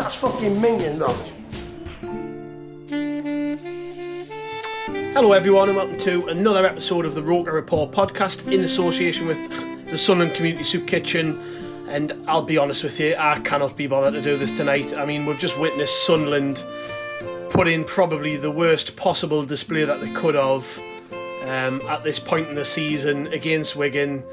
That's fucking minging, though. Hello, everyone, and welcome to another episode of the Roker Report podcast in association with the Sunderland Community Soup Kitchen. And I'll be honest with you, I cannot be bothered to do this tonight. I mean, we've just witnessed Sunderland put in probably the worst possible display that they could have um, at this point in the season against Wigan.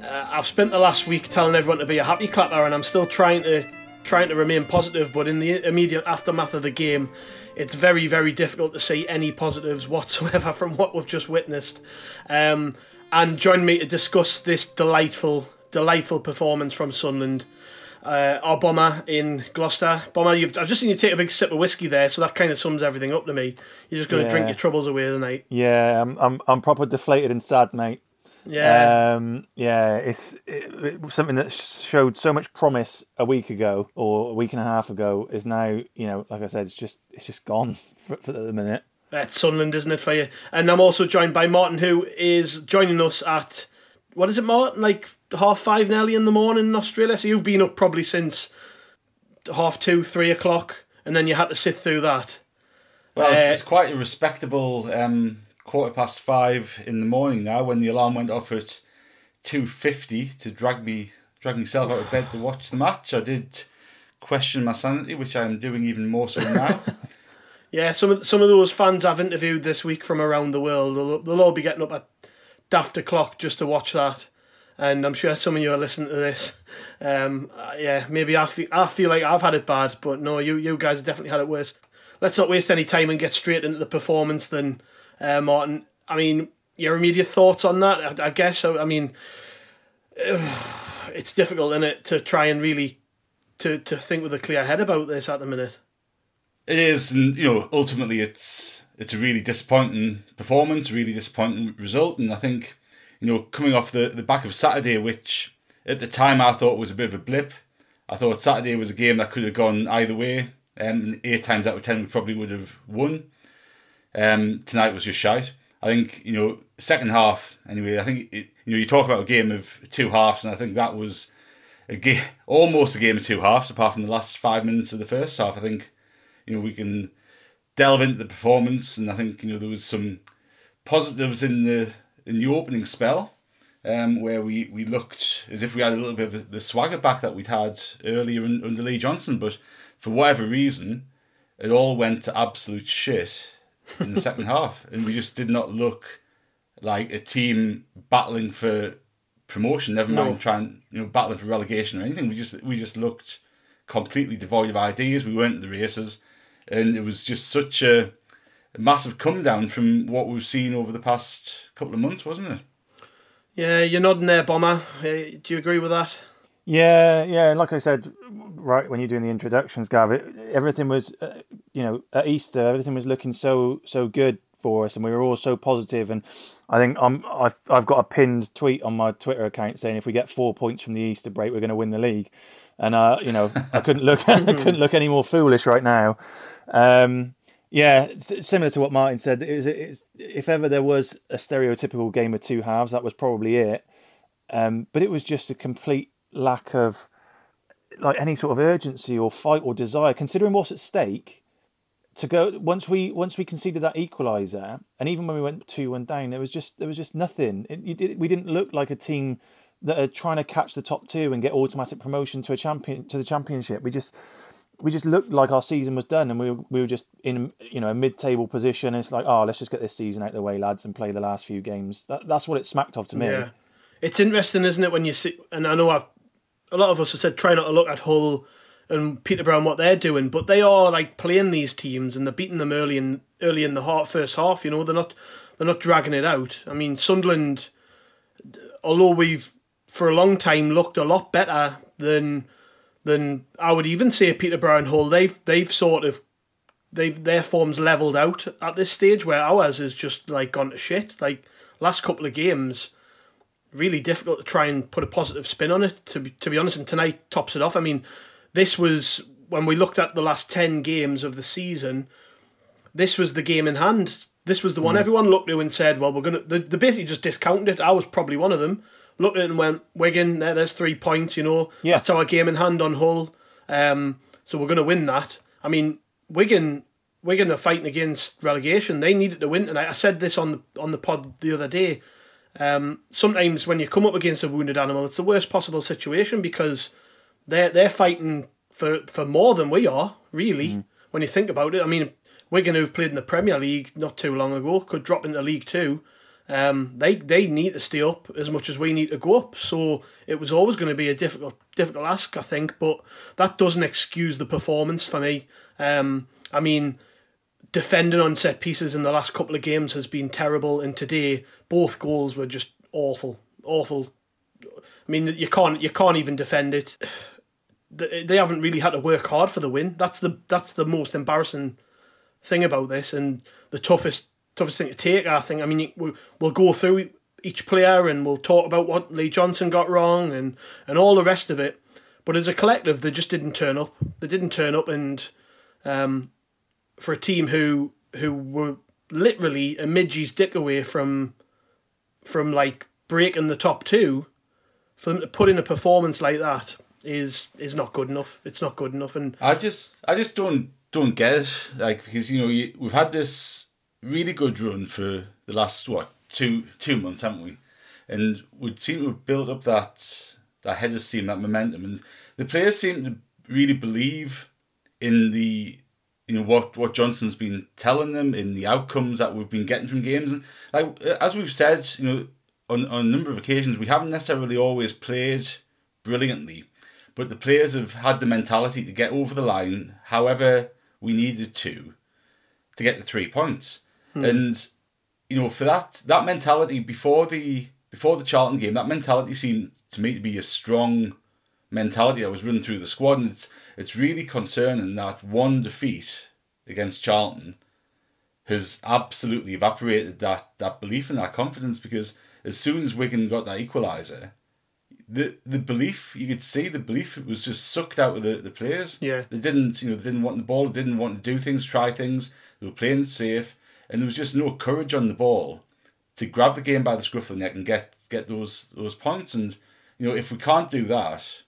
Uh, I've spent the last week telling everyone to be a happy clapper, and I'm still trying to trying to remain positive. But in the immediate aftermath of the game, it's very very difficult to see any positives whatsoever from what we've just witnessed. Um, and join me to discuss this delightful delightful performance from Sunderland. Uh, our bomber in Gloucester. Bomber, you've, I've just seen you take a big sip of whiskey there, so that kind of sums everything up to me. You're just going to Yeah. drink your troubles away tonight. Yeah, I'm I'm, I'm proper deflated and sad, mate. Yeah. Um, yeah, it's it, it- something that showed so much promise a week ago or a week and a half ago is now, you know, like I said, it's just it's just gone for, for the minute. That's Sunderland, isn't it, for you? And I'm also joined by Martin, who is joining us at, what is it, Martin? Like half five nearly in the morning in Australia? So you've been up probably since half two, three o'clock, and then you had to sit through that. Well, Uh, it's, it's quite a respectable um, quarter past five in the morning now when the alarm went off at two fifty to drag me drag myself out of bed to watch the match. I did question my sanity, which I am doing even more so now. Yeah, some of some of those fans I've interviewed this week from around the world, they'll, they'll all be getting up at daft o'clock just to watch that. And I'm sure some of you are listening to this. Um, uh, yeah, maybe I feel, I feel like I've had it bad, but no, you you guys have definitely had it worse. Let's not waste any time and get straight into the performance then, uh, Martin. I mean, your immediate thoughts on that? I, I guess. I, I mean, it's difficult, isn't it, to try and really to, to think with a clear head about this at the minute. it is, and you know, ultimately, it's it's a really disappointing performance, really disappointing result, and I think you know, coming off the the back of Saturday, which at the time I thought was a bit of a blip. I thought Saturday was a game that could have gone either way. Um, eight times out of ten, we probably would have won. Um, tonight was just shite. I think you know, second half anyway. I think it, you know you talk about a game of two halves, and I think that was a game, almost a game of two halves, apart from the last five minutes of the first half. I think you know we can delve into the performance, and I think you know there was some positives in the in the opening spell, um, where we, we looked as if we had a little bit of the swagger back that we'd had earlier in, under Lee Johnson, but for whatever reason, it all went to absolute shit in the second half, and we just did not look like a team battling for promotion. Never mind No. trying you know battling for relegation or anything. We just we just looked completely devoid of ideas. We weren't in the races, and it was just such a, a massive come down from what we've seen over the past couple of months, wasn't it? Yeah, you're nodding there, Bomber. Do you agree with that? Yeah, yeah. Like I said, right when you're doing the introductions, Gav, it, everything was, uh, you know, at Easter, everything was looking so so good for us, and we were all so positive. And I think I'm, I've I've got a pinned tweet on my Twitter account saying if we get four points from the Easter break, we're going to win the league. And uh, you know, I couldn't look, I couldn't look any more foolish right now. Um, yeah, similar to what Martin said. It was, it was, if ever there was a stereotypical game of two halves, that was probably it. Um, but it was just a complete lack of like any sort of urgency or fight or desire, considering what's at stake. To go once we once we conceded that equaliser, and even when we went two one down, there was just there was just nothing. It, did, we didn't look like a team that are trying to catch the top two and get automatic promotion to a champion to the championship. We just we just looked like our season was done, and we were, we were just in you know a mid-table position. It's like, oh, let's just get this season out of the way, lads, and play the last few games. That, that's what it smacked of to me. Yeah, it's interesting, isn't it? When you see, and I know I've a lot of us have said try not to look at Hull and Peterborough and what they're doing, but they are like playing these teams and they're beating them early in early in the heart, first half. You know, they're not they're not dragging it out. I mean, Sunderland, although we've for a long time looked a lot better than than I would even say Peterborough and Hull. They've they've sort of they've their forms leveled out at this stage where ours is just like gone to shit. Like last couple of games, really difficult to try and put a positive spin on it. To be to be honest, and tonight tops it off. I mean, this was when we looked at the last ten games of the season. This was the game in hand. This was the one everyone looked to and said, "Well, we're gonna." They, they basically just discounted it. I was probably one of them looked at it and went, Wigan, there, there's three points, you know. Yeah. That's our game in hand on Hull. Um, so we're going to win that. I mean, Wigan Wigan are fighting against relegation. They needed to win. And I, I said this on the, on the pod the other day. Um, sometimes when you come up against a wounded animal, it's the worst possible situation because they're, they're fighting for, for more than we are, really, when you think about it. I mean, Wigan, who've played in the Premier League not too long ago, could drop into League Two um, they they need to stay up as much as we need to go up. So it was always going to be a difficult difficult ask, I think. But that doesn't excuse the performance for me. Um, I mean, defending on set pieces in the last couple of games has been terrible, and today both goals were just awful, awful. I mean, you can't you can't even defend it. They haven't really had to work hard for the win. That's the that's the most embarrassing thing about this, and the toughest toughest thing to take. I think. I mean, we- we'll go through each player and we'll talk about what Lee Johnson got wrong and and all the rest of it. But as a collective, they just didn't turn up. They didn't turn up, and um, for a team who who were literally a midgie's dick away from from like breaking the top two, for them to put in a performance like that is is not good enough. It's not good enough, and I just, I just don't, don't get it. Like because you know you, we've had this really good run for the last what two two months, haven't we? And we seem to have built up that that head of steam, that momentum, and the players seem to really believe in the you know what what Johnson's been telling them in the outcomes that we've been getting from games, and like as we've said, you know, on on a number of occasions, we haven't necessarily always played brilliantly, but the players have had the mentality to get over the line, however we needed to, to get the three points, hmm. and you know for that that mentality before the before the Charlton game, that mentality seemed to me to be a strong mentality. That was running through the squad, and it's it's really concerning that one defeat against Charlton has absolutely evaporated that that belief and that confidence because as soon as Wigan got that equaliser, the the belief you could see the belief was just sucked out of the, the players. Yeah. They didn't you know they didn't want the ball, they didn't want to do things, try things. They were playing safe, and there was just no courage on the ball to grab the game by the scruff of the neck and get get those those points. And you know if we can't do that,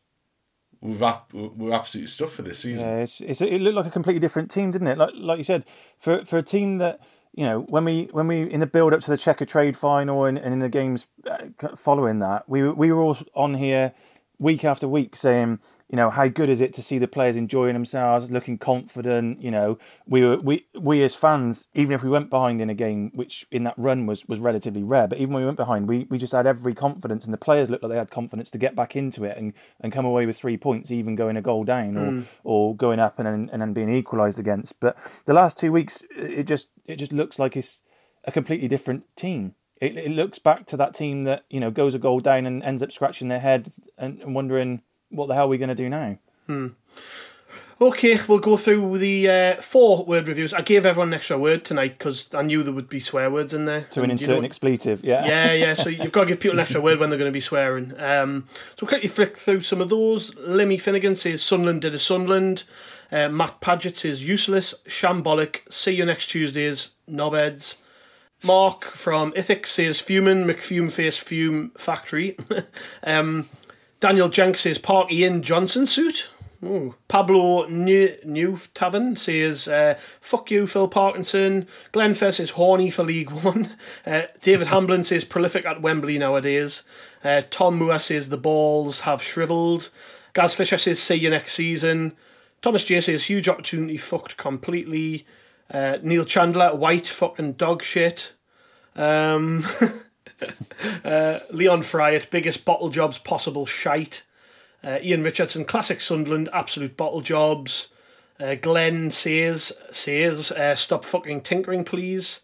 we've ap- we're absolutely stuffed for this season. Yeah, it's, it's it looked like a completely different team, didn't it? Like like you said, for for a team that you know when we when we in the build up to the Checkatrade final and, and in the games uh, following that, we we were all on here week after week saying. You know how good is it to see the players enjoying themselves, looking confident? You know, we were we we as fans, even if we went behind in a game, which in that run was was relatively rare, but even when we went behind, we, we just had every confidence, and the players looked like they had confidence to get back into it and, and come away with three points, even going a goal down or mm. or going up and then and then being equalised against. But the last two weeks, it just it just looks like it's a completely different team. It, it looks back to that team that you know goes a goal down and ends up scratching their head and, and wondering what the hell are we going to do now. Hmm. Okay, we'll go through the uh, four word reviews. I gave everyone an extra word tonight because I knew there would be swear words in there. To an insert an expletive, yeah. yeah, yeah. So you've got to give people an extra word when they're going to be swearing. Um, so we'll quickly flick through some of those. Lemmy Finnegan says Sunland did a Sunderland. Uh, Matt Paget says useless, shambolic. See you next Tuesdays, knobheads. Mark from Ethics says Fumin McFume Face Fume Factory. um, Daniel Jenks Parky in Johnson suit. Ooh. Pablo New, New Tavern says, uh, fuck you, Phil Parkinson. Glenn Fair says, horny for League One. Uh, David Hamblin says, prolific at Wembley nowadays. Uh, Tom Moore says, the balls have shriveled. Gaz Fisher says, see you next season. Thomas J says, huge opportunity, fucked completely. Uh, Neil Chandler, white fucking dog shit. Um, uh, Leon Fryatt, biggest bottle jobs possible shite. Uh, Ian Richardson, classic Sunderland, absolute bottle jobs. Uh, Glenn says, says uh, stop fucking tinkering, please.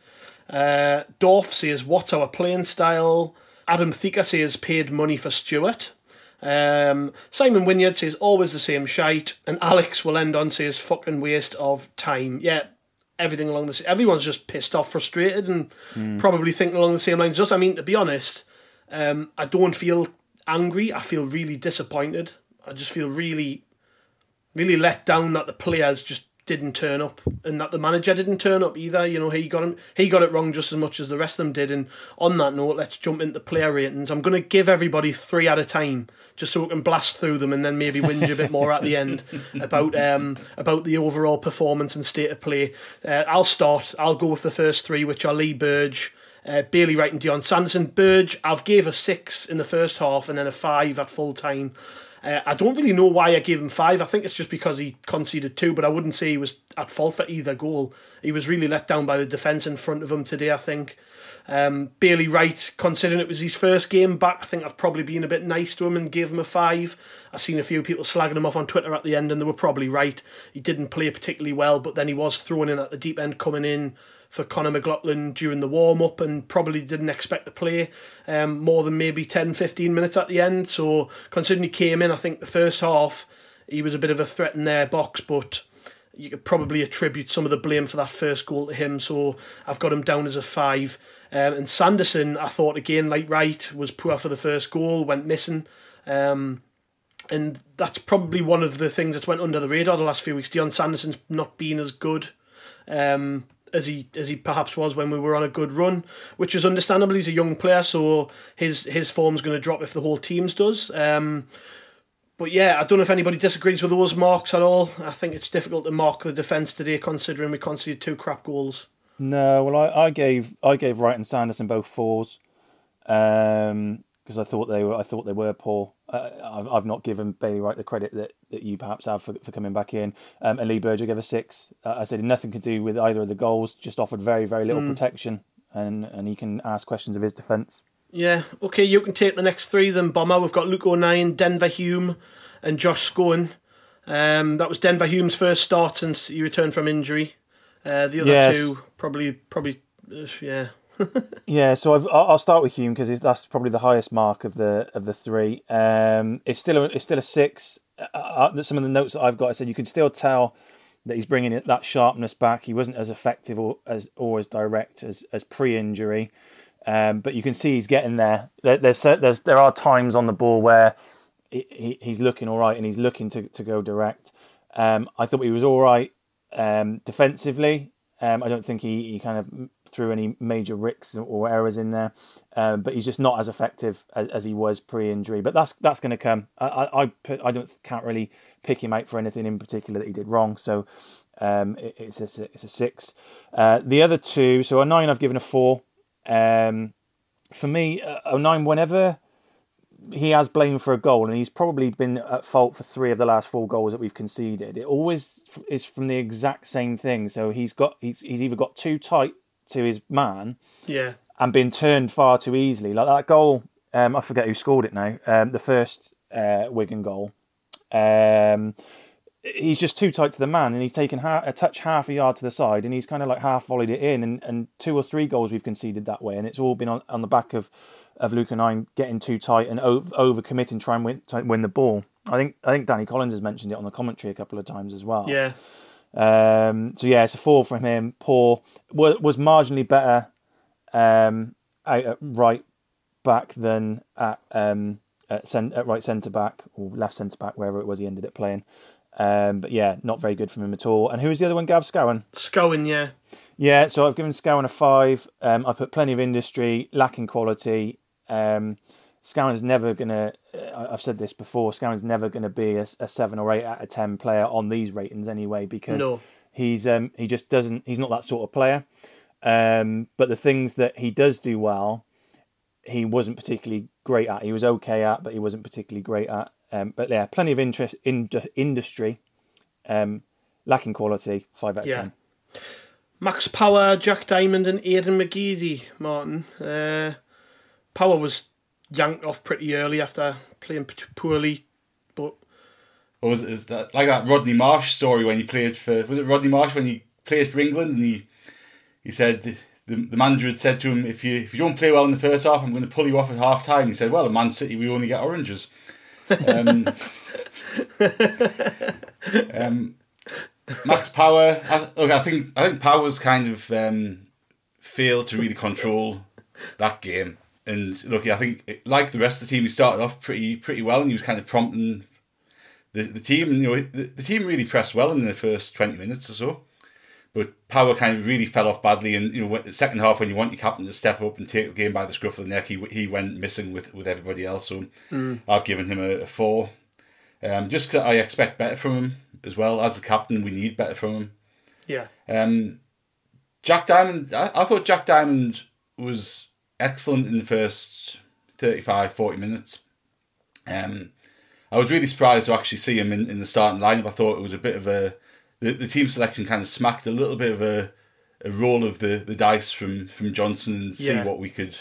Uh, Dorf says, what's our playing style? Adam Thika says, paid money for Stewart. Um, Simon Winyard says, always the same shite. And Alex will end on says, fucking waste of time. Yeah, everything along this. Everyone's just pissed off, frustrated, and mm. probably thinking along the same lines. Just, I mean, to be honest, um, I don't feel angry. I feel really disappointed. I just feel really, really let down that the players just didn't turn up and that the manager didn't turn up either. You know, he got him he got it wrong just as much as the rest of them did. And on that note, let's jump into player ratings. I'm gonna give everybody three at a time just so we can blast through them and then maybe whinge a bit more at the end about um about the overall performance and state of play. Uh, I'll start. I'll go with the first three, which are Lee Burge, uh, Bailey Wright and Dion Sanderson. Burge, I've gave a six in the first half and then a five at full time. Uh, I don't really know why I gave him five. I think it's just because he conceded two, but I wouldn't say he was at fault for either goal. He was really let down by the defence in front of him today, I think. Um, Bailey Wright, considering it was his first game back, I think I've probably been a bit nice to him and gave him a five. I've seen a few people slagging him off on Twitter at the end, and they were probably right. He didn't play particularly well, but then he was thrown in at the deep end, coming in for Conor McLaughlin during the warm up and probably didn't expect to play um, more than maybe 10 15 minutes at the end. So, considering he came in, I think the first half he was a bit of a threat in their box, but you could probably attribute some of the blame for that first goal to him. So, I've got him down as a five. Um, and Sanderson, I thought again, like Wright, was poor for the first goal, went missing. Um, and that's probably one of the things that's went under the radar the last few weeks. Dion Sanderson's not been as good. Um, as he as he perhaps was when we were on a good run, which is understandable. He's a young player, so his his form's going to drop if the whole team's does. Um, but yeah, I don't know if anybody disagrees with those marks at all. I think it's difficult to mark the defence today, considering we conceded two crap goals. No, well, I, I gave I gave Wright and Sanderson both fours. Um, because I thought they were I thought they were poor. Uh, I've, I've not given Bailey Wright the credit that, that you perhaps have for, for coming back in. Um, and Lee Berger gave a six. Uh, I said nothing to do with either of the goals. Just offered very very little mm. protection, and and he can ask questions of his defence. Yeah. Okay. You can take the next three. Then bomber. We've got Luke O'Nien, Denver Hume, and Josh Scowen. Um, that was Denver Hume's first start since he returned from injury. Uh, the other yes. two probably probably uh, yeah yeah, so I've, I'll start with Hume because that's probably the highest mark of the of the three. Um, it's still a, it's still a six. Uh, uh, some of the notes that I've got, I said you can still tell that he's bringing that sharpness back. He wasn't as effective or as or as direct as as pre-injury, um, but you can see he's getting there. there. There's there's there are times on the ball where he, he, he's looking all right and he's looking to to go direct. Um, I thought he was all right um, defensively. Um, I don't think he, he kind of threw any major ricks or errors in there, um, but he's just not as effective as, as he was pre-injury. But that's that's going to come. I I, I don't can't really pick him out for anything in particular that he did wrong. So um, it, it's a it's a six. Uh, the other two, so O'Nien, I've given a four. Um, for me, uh, O'Nien whenever he has blamed for a goal, and he's probably been at fault for three of the last four goals that we've conceded. It always is from the exact same thing. So he's got he's, he's either got too tight to his man, yeah, and been turned far too easily. Like that goal, um, I forget who scored it now. Um, the first uh, Wigan goal. Um, he's just too tight to the man, and he's taken ha- a touch half a yard to the side, and he's kind of like half volleyed it in. And, and two or three goals we've conceded that way, and it's all been on, on the back of of Luke O'Nien getting too tight and over committing, trying win win the ball. I think I think Danny Collins has mentioned it on the commentary a couple of times as well. Yeah. Um, so yeah, it's a four from him. Poor was, was marginally better um, out at right back than at, um, at, cent- at right centre back or left centre back, wherever it was he ended up playing. Um, but yeah, not very good from him at all. And who was the other one? Gav Scowen. Scowen, yeah. Yeah, so I've given Scowen a five. Um, I put plenty of industry, lacking quality. Um, Scowen's never gonna. Uh, I've said this before. Scowen's never gonna be a, a, seven or eight out of ten player on these ratings anyway because No. he's um, he just doesn't. He's not that sort of player. Um, but the things that he does do well, he wasn't particularly great at. He was okay at, but he wasn't particularly great at. Um, but yeah, plenty of interest in industry. Um, lacking quality, five out of Yeah. ten. Max Power, Jack Diamond, and Aiden McGeady, Martin. Uh, Power was yanked off pretty early after playing poorly, but Or was it is that like that Rodney Marsh story when he played for was it Rodney Marsh when he played for England and he he said the, the manager had said to him if you if you don't play well in the first half I'm going to pull you off at half time. He said, Well at Man City we only get oranges. Um, um, Max Power I, look I think I think Power's kind of um, failed to really control that game. And look, I think like the rest of the team, he started off pretty pretty well, and he was kind of prompting the, the team, you know, the, the team really pressed well in the first 20 minutes or so. But Power kind of really fell off badly. And, you know, the second half, when you want your captain to step up and take the game by the scruff of the neck, he, he went missing with, with everybody else. So I've given him a, a four. Um, just I expect better from him as well. As the captain, we need better from him. yeah. Um, Jack Diamond, I, I thought Jack Diamond was excellent in the first 35, 40 minutes. Um, I was really surprised to actually see him in, in the starting lineup. I thought it was a bit of a the, the team selection kind of smacked a little bit of a, a roll of the, the dice from, from Johnson and see Yeah. what we could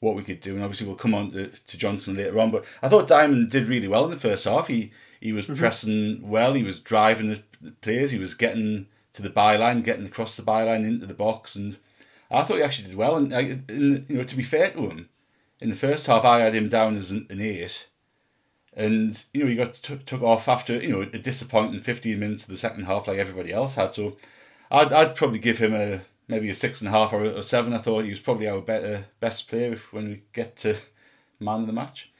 what we could do. And obviously we'll come on to, to Johnson later on. But I thought Diamond did really well in the first half. He he was mm-hmm. pressing well. He was driving the, the players. He was getting to the byline, getting across the byline into the box, and I thought he actually did well. And, uh, and you know, to be fair to him, in the first half I had him down as an, an eight, and you know he got t- took off after you know a disappointing fifteen minutes of the second half, like everybody else had. So I'd I'd probably give him a maybe a six and a half or a seven. I thought he was probably our better best player if, when we get to man of the match.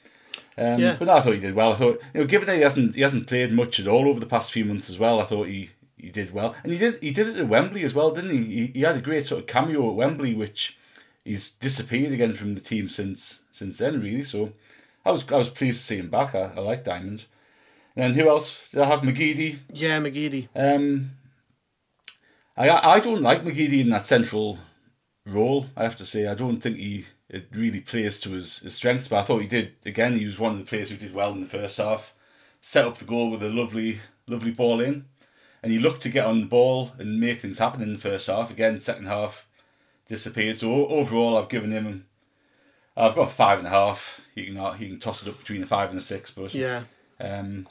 Um, Yeah. But no, I thought he did well. I thought you know, given that he hasn't he hasn't played much at all over the past few months as well, I thought he, he did well, and he did he did it at Wembley as well, didn't he? He, he had a great sort of cameo at Wembley, which he's disappeared again from the team since since then, really. So I was I was pleased to see him back. I, I like Diamond. And who else? Did I have McGeady? Yeah, McGeady. Um, I I don't like McGeady in that central role. I have to say I don't think he it really plays to his, his strengths. But I thought he did again. He was one of the players who did well in the first half. Set up the goal with a lovely lovely ball in, and he looked to get on the ball and make things happen in the first half. Again, second half disappeared. So overall, I've given him. I've got five and a half. You can you can toss it up between the five and the six, but Yeah. um,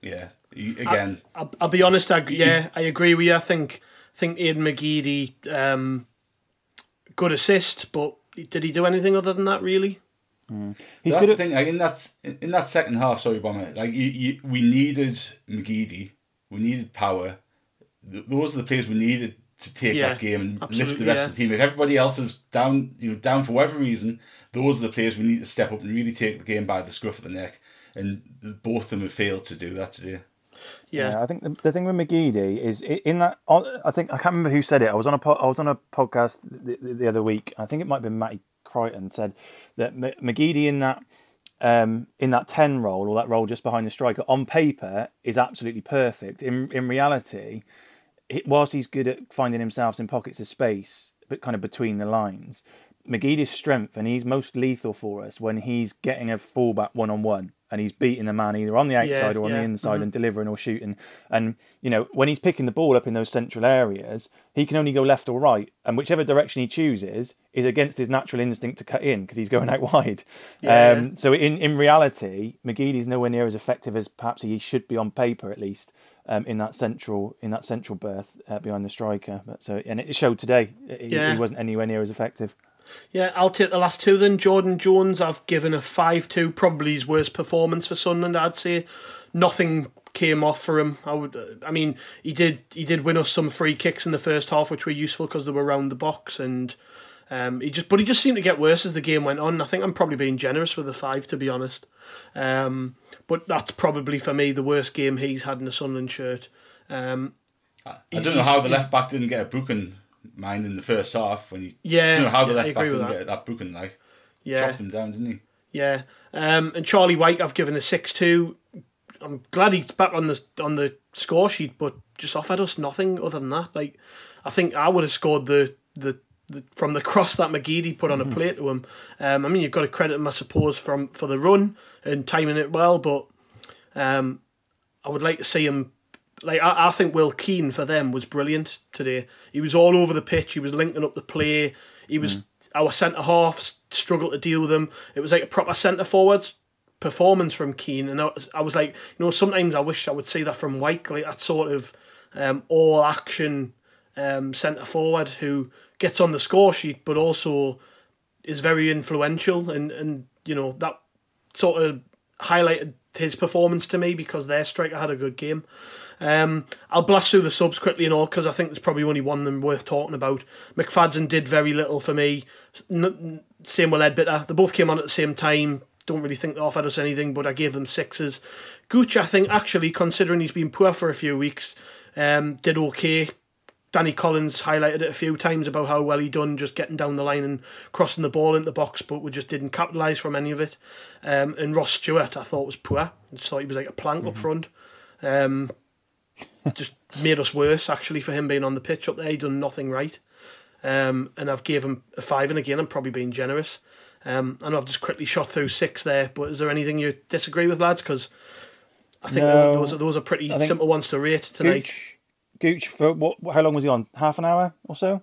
yeah. He, again, I'll, I'll be honest. I, yeah, I agree with you. I think think Aiden McGeady, um, good assist, but did he do anything other than that? Really? He's that's good the at thing. Like in that in that second half, sorry, Bomber. Like you, you, we needed McGeady, we needed power. Those are the players we needed to take Yeah, that game and lift the rest yeah. of the team. If everybody else is down, you know, down for whatever reason, those are the players we need to step up and really take the game by the scruff of the neck. And both of them have failed to do that today. Yeah. Yeah, I think the, the thing with McGeady is in that. I think I can't remember who said it. I was on a po- I was on a podcast the, the, the other week. I think it might have been Matty Crichton said that M- McGeady in that um, in that ten role or that role just behind the striker on paper is absolutely perfect. In in reality, it, whilst he's good at finding himself in pockets of space, but kind of between the lines, McGeady's strength and he's most lethal for us when he's getting a fullback one on one and he's beating the man either on the outside or on yeah, the inside and delivering or shooting. And you know when he's picking the ball up in those central areas, he can only go left or right, and whichever direction he chooses is against his natural instinct to cut in because he's going out wide. Yeah, um, So in in reality, McGeady's nowhere near as effective as perhaps he should be on paper at least. Um, in that central in that central berth uh, behind the striker, but so and it showed today. He, Yeah. he wasn't anywhere near as effective. Yeah, I'll take the last two then. Jordan Jones, I've given a 5 2, probably his worst performance for Sunderland, I'd say. Nothing came off for him. I would, uh, I mean, he did he did win us some free kicks in the first half, which were useful because they were around the box, and um, he just, but he just seemed to get worse as the game went on. I think I'm probably being generous with the five, to be honest. Um, but that's probably for me the worst game he's had in a Sunderland shirt. Um, I don't know how the left back didn't get a broken mind in the first half when he. Yeah, You know how the left back didn't that. get that broken like. yeah, Chopped him down, didn't he? Yeah, um, and Charlie Wyke, I've given a six two. I'm glad he's back on the on the score sheet, but just offered us nothing other than that. Like, I think I would have scored the the, the from the cross that McGeady put on a plate to him. Um, I mean, you've got to credit him, I suppose, from for the run and timing it well, but um, I would like to see him. Like I, I think Will Keane for them was brilliant today. He was all over the pitch. He was linking up the play. He was our centre half struggled to deal with him. It was like a proper centre forward performance from Keane, and I was, I was like, you know, sometimes I wish I would see that from Wyke, like that sort of um, all action um, centre forward who gets on the score sheet, but also is very influential, and and you know that sort of highlighted his performance to me because their striker had a good game. Um, I'll blast through the subs quickly and all because I think there's probably only one of them worth talking about. McFadzean did very little for me. N- same with Leadbitter. They both came on at the same time. Don't really think they offered us anything, but I gave them sixes. Gooch, I think, actually, considering he's been poor for a few weeks, um, did okay. Danny Collins highlighted it a few times about how well he done just getting down the line and crossing the ball into the box, but we just didn't capitalise from any of it. Um, and Ross Stewart, I thought was poor. I just thought he was like a plank up front. Um, just made us worse actually for him being on the pitch up there. He done nothing right. Um, and I've gave him a five, and again I'm probably being generous. Um, I know I've just quickly shot through six there, but is there anything you disagree with, lads? Because I think No. those, are, those are pretty simple ones to rate tonight. Gooch, Gooch for what? How long was he on? Half an hour or so.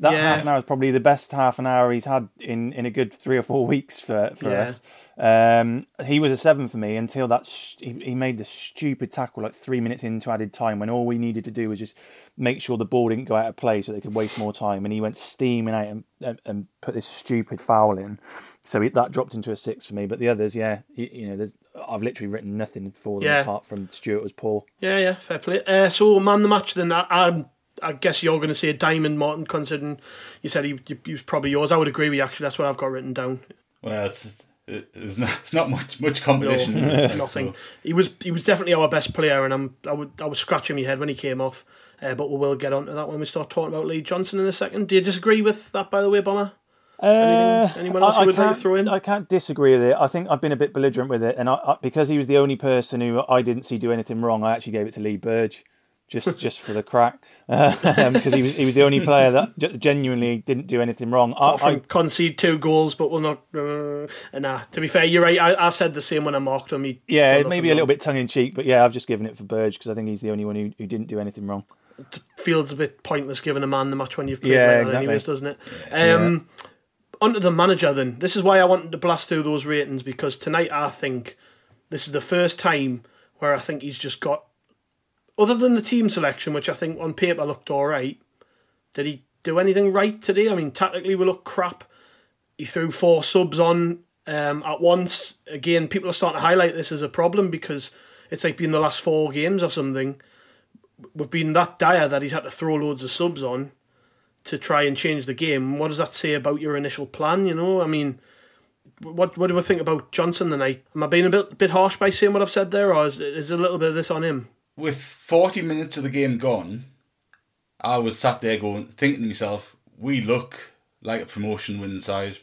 That Yeah. half an hour is probably the best half an hour he's had in, in a good three or four weeks for for Yeah. us. Um, he was a seven for me until that sh- he, he made the stupid tackle like three minutes into added time when all we needed to do was just make sure the ball didn't go out of play so they could waste more time. And he went steaming out and, and, and put this stupid foul in. So he, that dropped into a six for me. But the others, yeah, you, you know, there's I've literally written nothing for them Yeah. apart from Stewart was poor. Yeah, yeah, fair play. Uh, so man the match then. I, I, I guess you're going to say Diamond Martin, considering you said he, he was probably yours. I would agree with you. Actually, that's what I've got written down. Well, it's it's not it's not much much competition. is it? Nothing. So, He was he was definitely our best player, and I'm I would I was scratching my head when he came off. Uh, but we will get on to that when we start talking about Lee Johnson in a second. Do you disagree with that, by the way, Bomber? Uh, anyone else I, you would like to throw in? I can't disagree with it. I think I've been a bit belligerent with it, and I, I, because he was the only person who I didn't see do anything wrong, I actually gave it to Lee Burge, just just for the crack, because he was he was the only player that ge- genuinely didn't do anything wrong. I, Apart I, concede two goals, but we'll not. Uh, nah, to be fair, you're right. I, I said the same when I mocked him. He yeah, maybe a little bit tongue in cheek, but yeah, I've just given it for Burge because I think he's the only one who, who didn't do anything wrong. feels a bit pointless giving a man the match when you've played Yeah, like exactly. anyways, doesn't it? Um, Onto the manager then. This is why I wanted to blast through those ratings because tonight I think this is the first time where I think he's just got, other than the team selection, which I think on paper looked all right, did he do anything right today? I mean, tactically we look crap. He threw four subs on um, at once. Again, people are starting to highlight this as a problem because it's like been the last four games or something we've been that dire that he's had to throw loads of subs on to try and change the game. What does that say about your initial plan? You know, I mean, what what do I think about Johnson tonight? Am I being a bit bit harsh by saying what I've said there, or is, is a little bit of this on him? with 40 minutes of the game gone, I was sat there going, thinking to myself, we look like a promotion win side.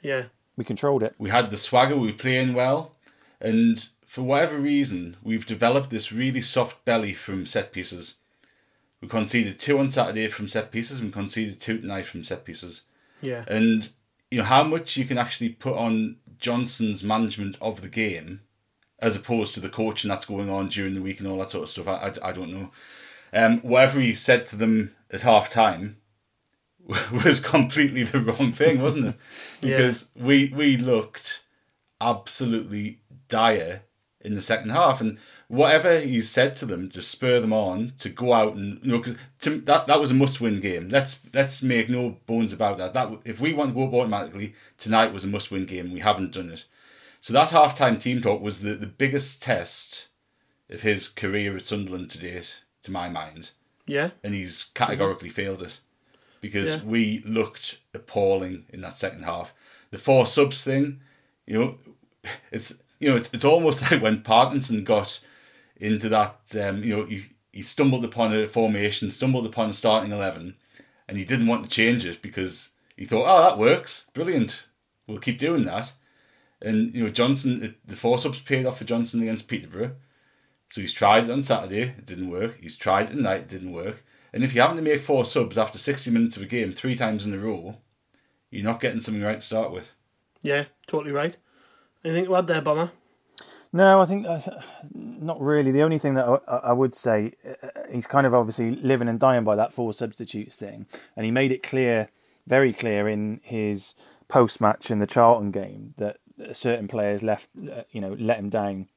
Yeah, We controlled it. We had the swagger, we were playing well, and for whatever reason, we've developed this really soft belly from set pieces. We conceded two on Saturday from set pieces, and we conceded two tonight from set pieces. yeah, And you know how much you can actually put on Johnson's management of the game, as opposed to the coaching that's going on during the week and all that sort of stuff. I, I, I don't know. Um, whatever he said to them at half time was completely the wrong thing, wasn't it? Because we we looked absolutely dire in the second half, and whatever he said to them to spur them on to go out and you know 'cause to, that that was a must-win game. Let's let's make no bones about that. That if we want to go up automatically tonight was a must-win game. We haven't done it. So that half-time team talk was the, the biggest test of his career at Sunderland to date, to my mind yeah, and he's categorically failed it because Yeah. we looked appalling in that second half. The four subs thing, you know, it's you know it's, it's almost like when Parkinson got into that, um, you know, he, he stumbled upon a formation, stumbled upon a starting eleven, and he didn't want to change it because he thought, oh, that works, brilliant, we'll keep doing that. And you know Johnson, the four subs paid off for Johnson against Peterborough. So he's tried it on Saturday, it didn't work. He's tried it tonight, it didn't work. And if you're having to make four subs after 60 minutes of a game three times in a row, you're not getting something right to start with. Yeah, totally right. Anything to add there, Bomber? No, I think uh, not really. The only thing that I, I would say, uh, he's kind of obviously living and dying by that four substitutes thing, and he made it clear, very clear in his post match in the Charlton game that certain players left, uh, you know, let him down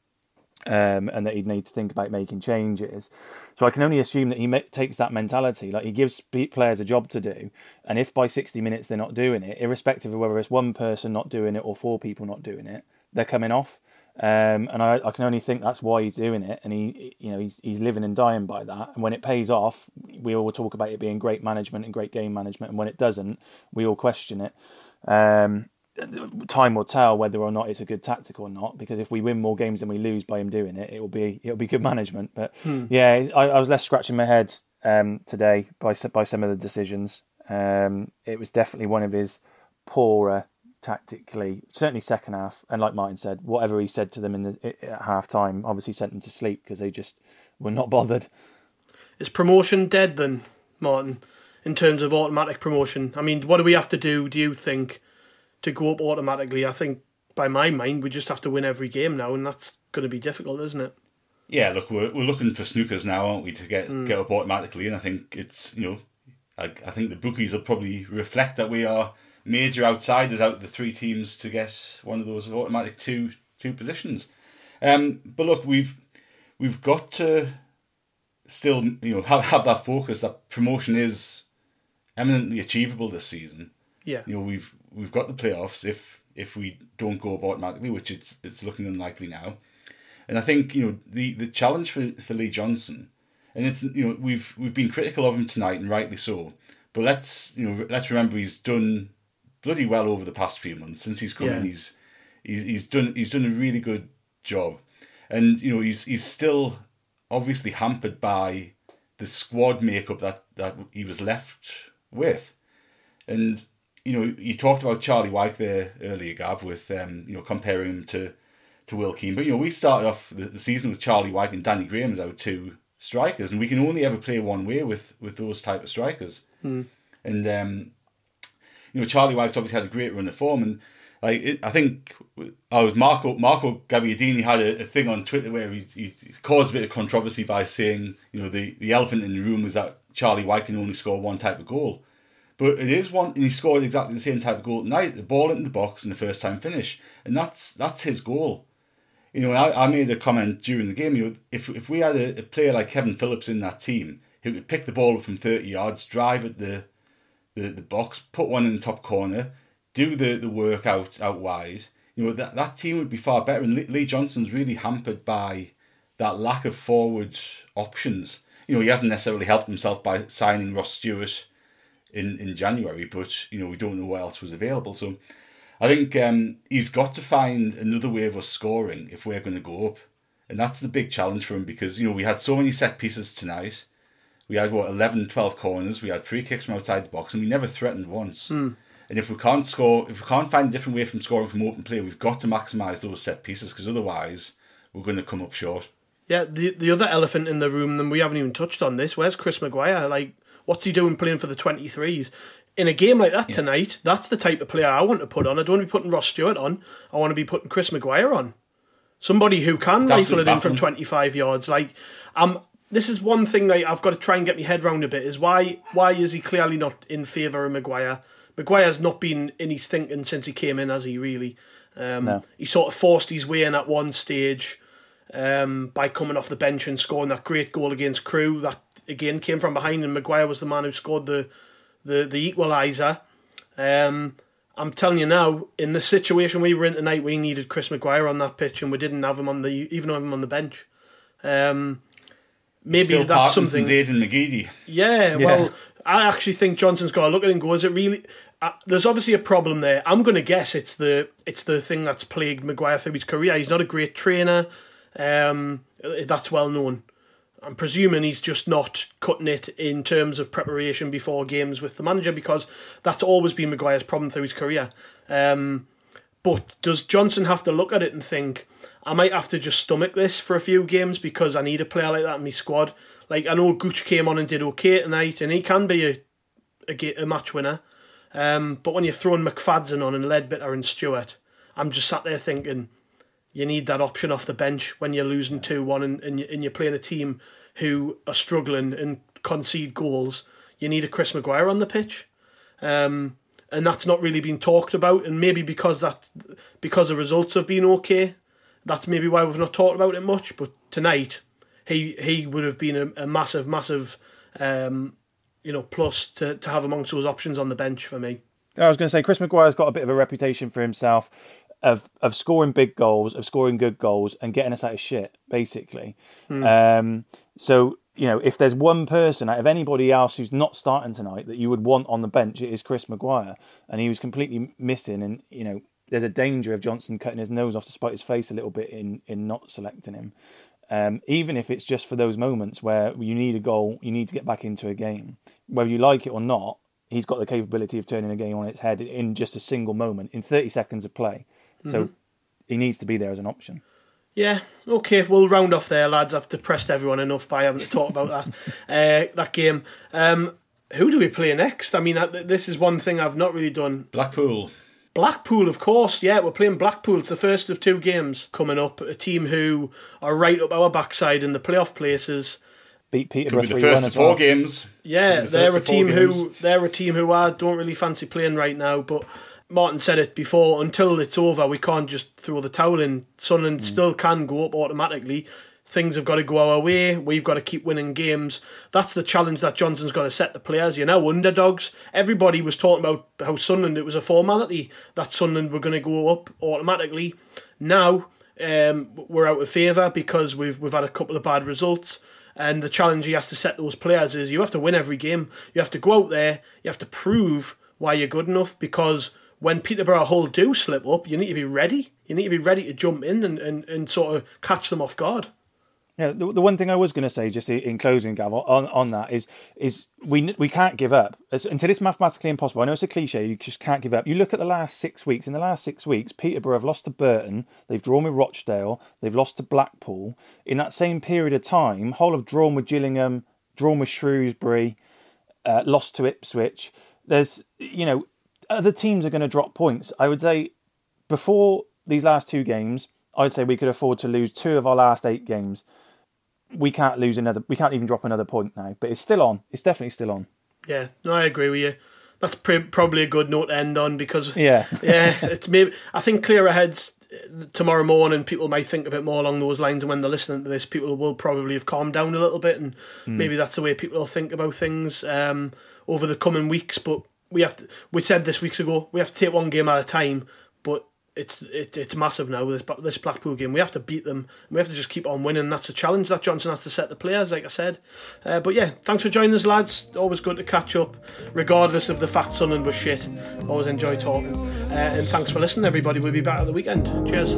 um, and that he'd need to think about making changes. So I can only assume that he ma- takes that mentality, like he gives players a job to do, and if by 60 minutes they're not doing it, irrespective of whether it's one person not doing it or four people not doing it, they're coming off. Um, and I, I, can only think that's why he's doing it, and he, you know, he's, he's living and dying by that. And when it pays off, we all talk about it being great management and great game management, and when it doesn't, we all question it. Um, time will tell whether or not it's a good tactic or not. Because if we win more games than we lose by him doing it, it will be it'll be good management. But hmm. yeah, I, I, was less scratching my head um, today by by some of the decisions. Um, it was definitely one of his poorer tactically, certainly second half. And like Martin said, whatever he said to them in the at half time obviously sent them to sleep because they just were not bothered. Is promotion dead then, Martin? In terms of automatic promotion, I mean, what do we have to do? Do you think? to go up automatically. I think by my mind, we just have to win every game now, and that's going to be difficult, isn't it? Yeah, look, we're, we're looking for snookers now, aren't we, to get mm. get up automatically? And I think it's you know, I, I think the bookies will probably reflect that we are major outsiders out of the three teams to get one of those automatic two two positions. Um, but look, we've we've got to still you know have, have that focus that promotion is eminently achievable this season. Yeah, you know we've we've got the playoffs if if we don't go up automatically, which it's it's looking unlikely now. And I think you know the the challenge for, for Lee Johnson, and it's you know we've we've been critical of him tonight and rightly so. But let's you know let's remember he's done bloody well over the past few months since he's come yeah. in. He's he's he's done he's done a really good job, and you know he's he's still obviously hampered by the squad makeup that that he was left with, and you know, you talked about Charlie Wyke there earlier, Gav, with um, you know comparing him to to Will Keane. But you know, we started off the, the season with Charlie Wyke and Danny Graham as our two strikers, and we can only ever play one way with with those type of strikers. Mm. And um, you know, Charlie Wyke's obviously had a great run of form, and like it, I think I was Marco Marco Gabbiadini had a, a thing on Twitter where he, he, caused a bit of controversy by saying, you know, the the elephant in the room was that Charlie Wyke can only score one type of goal. But it is one, and he scored exactly the same type of goal tonight. The ball into the box and the first time finish, and that's that's his goal. You know, I, I made a comment during the game. You know, if if we had a, a player like Kevin Phillips in that team, who could pick the ball up from thirty yards, drive at the the, the box, put one in the top corner, do the, the work out, out wide, you know, that, that team would be far better. And Lee Johnson's really hampered by that lack of forward options. You know, he hasn't necessarily helped himself by signing Ross Stewart in, in January, but you know we don't know what else was available. So I think um, he's got to find another way of us scoring if we're going to go up, and that's the big challenge for him because you know we had so many set pieces tonight. We had what 11, 12 corners. We had three kicks from outside the box, and we never threatened once. Mm. And if we can't score, if we can't find a different way from scoring from open play, we've got to maximise those set pieces because otherwise we're going to come up short. Yeah, the the other elephant in the room, and we haven't even touched on this. Where's Chris Maguire? Like What's he doing playing for the 23s? In a game like that yeah. tonight, that's the type of player I want to put on. I don't want to be putting Ross Stewart on. I want to be putting Chris Maguire on. Somebody who can rifle it in from 25 yards. Like, um, this is one thing that I've got to try and get my head around a bit is why why is he clearly not in favour of Maguire? Maguire's not been in his thinking since he came in, has he really? Um, no. He sort of forced his way in at one stage um, by coming off the bench and scoring that great goal against Crewe. That again came from behind, and Maguire was the man who scored the the the equaliser. Um, I'm telling you now, in the situation we were in tonight, we needed Chris Maguire on that pitch, and we didn't have him on the even have him on the bench. Um, maybe that's Parkinson's something. Aiden McGeady. Yeah, yeah, well, I actually think Johnson's got to look at it and go, is it really? Uh, there's obviously a problem there. I'm going to guess it's the it's the thing that's plagued Maguire through his career. He's not a great trainer. Um, that's well known. I'm presuming he's just not cutting it in terms of preparation before games with the manager because that's always been Maguire's problem through his career. Um, But does Johnson have to look at it and think, I might have to just stomach this for a few games because I need a player like that in my squad? Like, I know Gooch came on and did okay tonight, and he can be a, a, a match winner. Um, but when you're throwing McFadzean on and Leadbitter and Stewart, I'm just sat there thinking, you need that option off the bench when you're losing 2 1 and, and, and you're playing a team who are struggling and concede goals. You need a Chris Maguire on the pitch. Um, and that's not really been talked about. And maybe because that because the results have been okay, that's maybe why we've not talked about it much. But tonight, he he would have been a, a massive, massive, um, you know, plus to, to have amongst those options on the bench for me. I was going to say Chris Maguire's got a bit of a reputation for himself of of scoring big goals, of scoring good goals, and getting us out of shit, basically. Mm. Um, so you know, if there's one person out of anybody else who's not starting tonight that you would want on the bench, it is Chris Maguire, and he was completely missing. And you know, there's a danger of Johnson cutting his nose off to spite his face a little bit in in not selecting him. Um, even if it's just for those moments where you need a goal, you need to get back into a game, whether you like it or not. He's got the capability of turning a game on its head in just a single moment, in 30 seconds of play. So mm-hmm. he needs to be there as an option. Yeah, okay, we'll round off there, lads. I've depressed everyone enough by having to talk about that uh, that game. Um, who do we play next? I mean, this is one thing I've not really done. Blackpool. Blackpool, of course. Yeah, we're playing Blackpool. It's the first of two games coming up. A team who are right up our backside in the playoff places. Beat Peterborough. Could be the first of four well. games. Yeah, the they're a team who they're a team who I don't really fancy playing right now, but Martin said it before, until it's over, we can't just throw the towel in. Sunderland mm. still can go up automatically. Things have got to go our way. We've got to keep winning games. That's the challenge that Johnson's got to set the players. You know, underdogs. Everybody was talking about how Sunderland, it was a formality that Sunderland were going to go up automatically. Now, um, we're out of favour because we've we've had a couple of bad results. And the challenge he has to set those players is you have to win every game. You have to go out there. You have to prove why you're good enough because when Peterborough Hull do slip up, you need to be ready. You need to be ready to jump in and, and, and sort of catch them off guard. Yeah, the, the one thing I was going to say, just in closing, Gav, on, on that is is we we can't give up until it's mathematically impossible. I know it's a cliche, you just can't give up. You look at the last six weeks. In the last six weeks, Peterborough have lost to Burton, they've drawn with Rochdale, they've lost to Blackpool. In that same period of time, Hull have drawn with Gillingham, drawn with Shrewsbury, uh, lost to Ipswich. There's you know other teams are going to drop points. I would say before these last two games, I'd say we could afford to lose two of our last eight games. We can't lose another. We can't even drop another point now. But it's still on. It's definitely still on. Yeah, no, I agree with you. That's pre- probably a good note to end on because yeah, yeah, it's maybe. I think clearer heads tomorrow morning. People may think a bit more along those lines, and when they're listening to this, people will probably have calmed down a little bit, and mm. maybe that's the way people will think about things um, over the coming weeks. But we have to. We said this weeks ago. We have to take one game at a time, but it's it, it's massive now with this this Blackpool game. We have to beat them. We have to just keep on winning. That's a challenge that Johnson has to set the players, like I said. Uh, but yeah, thanks for joining us, lads. Always good to catch up, regardless of the fact Sunderland was shit. Always enjoy talking. Uh, and thanks for listening, everybody. We'll be back at the weekend. Cheers.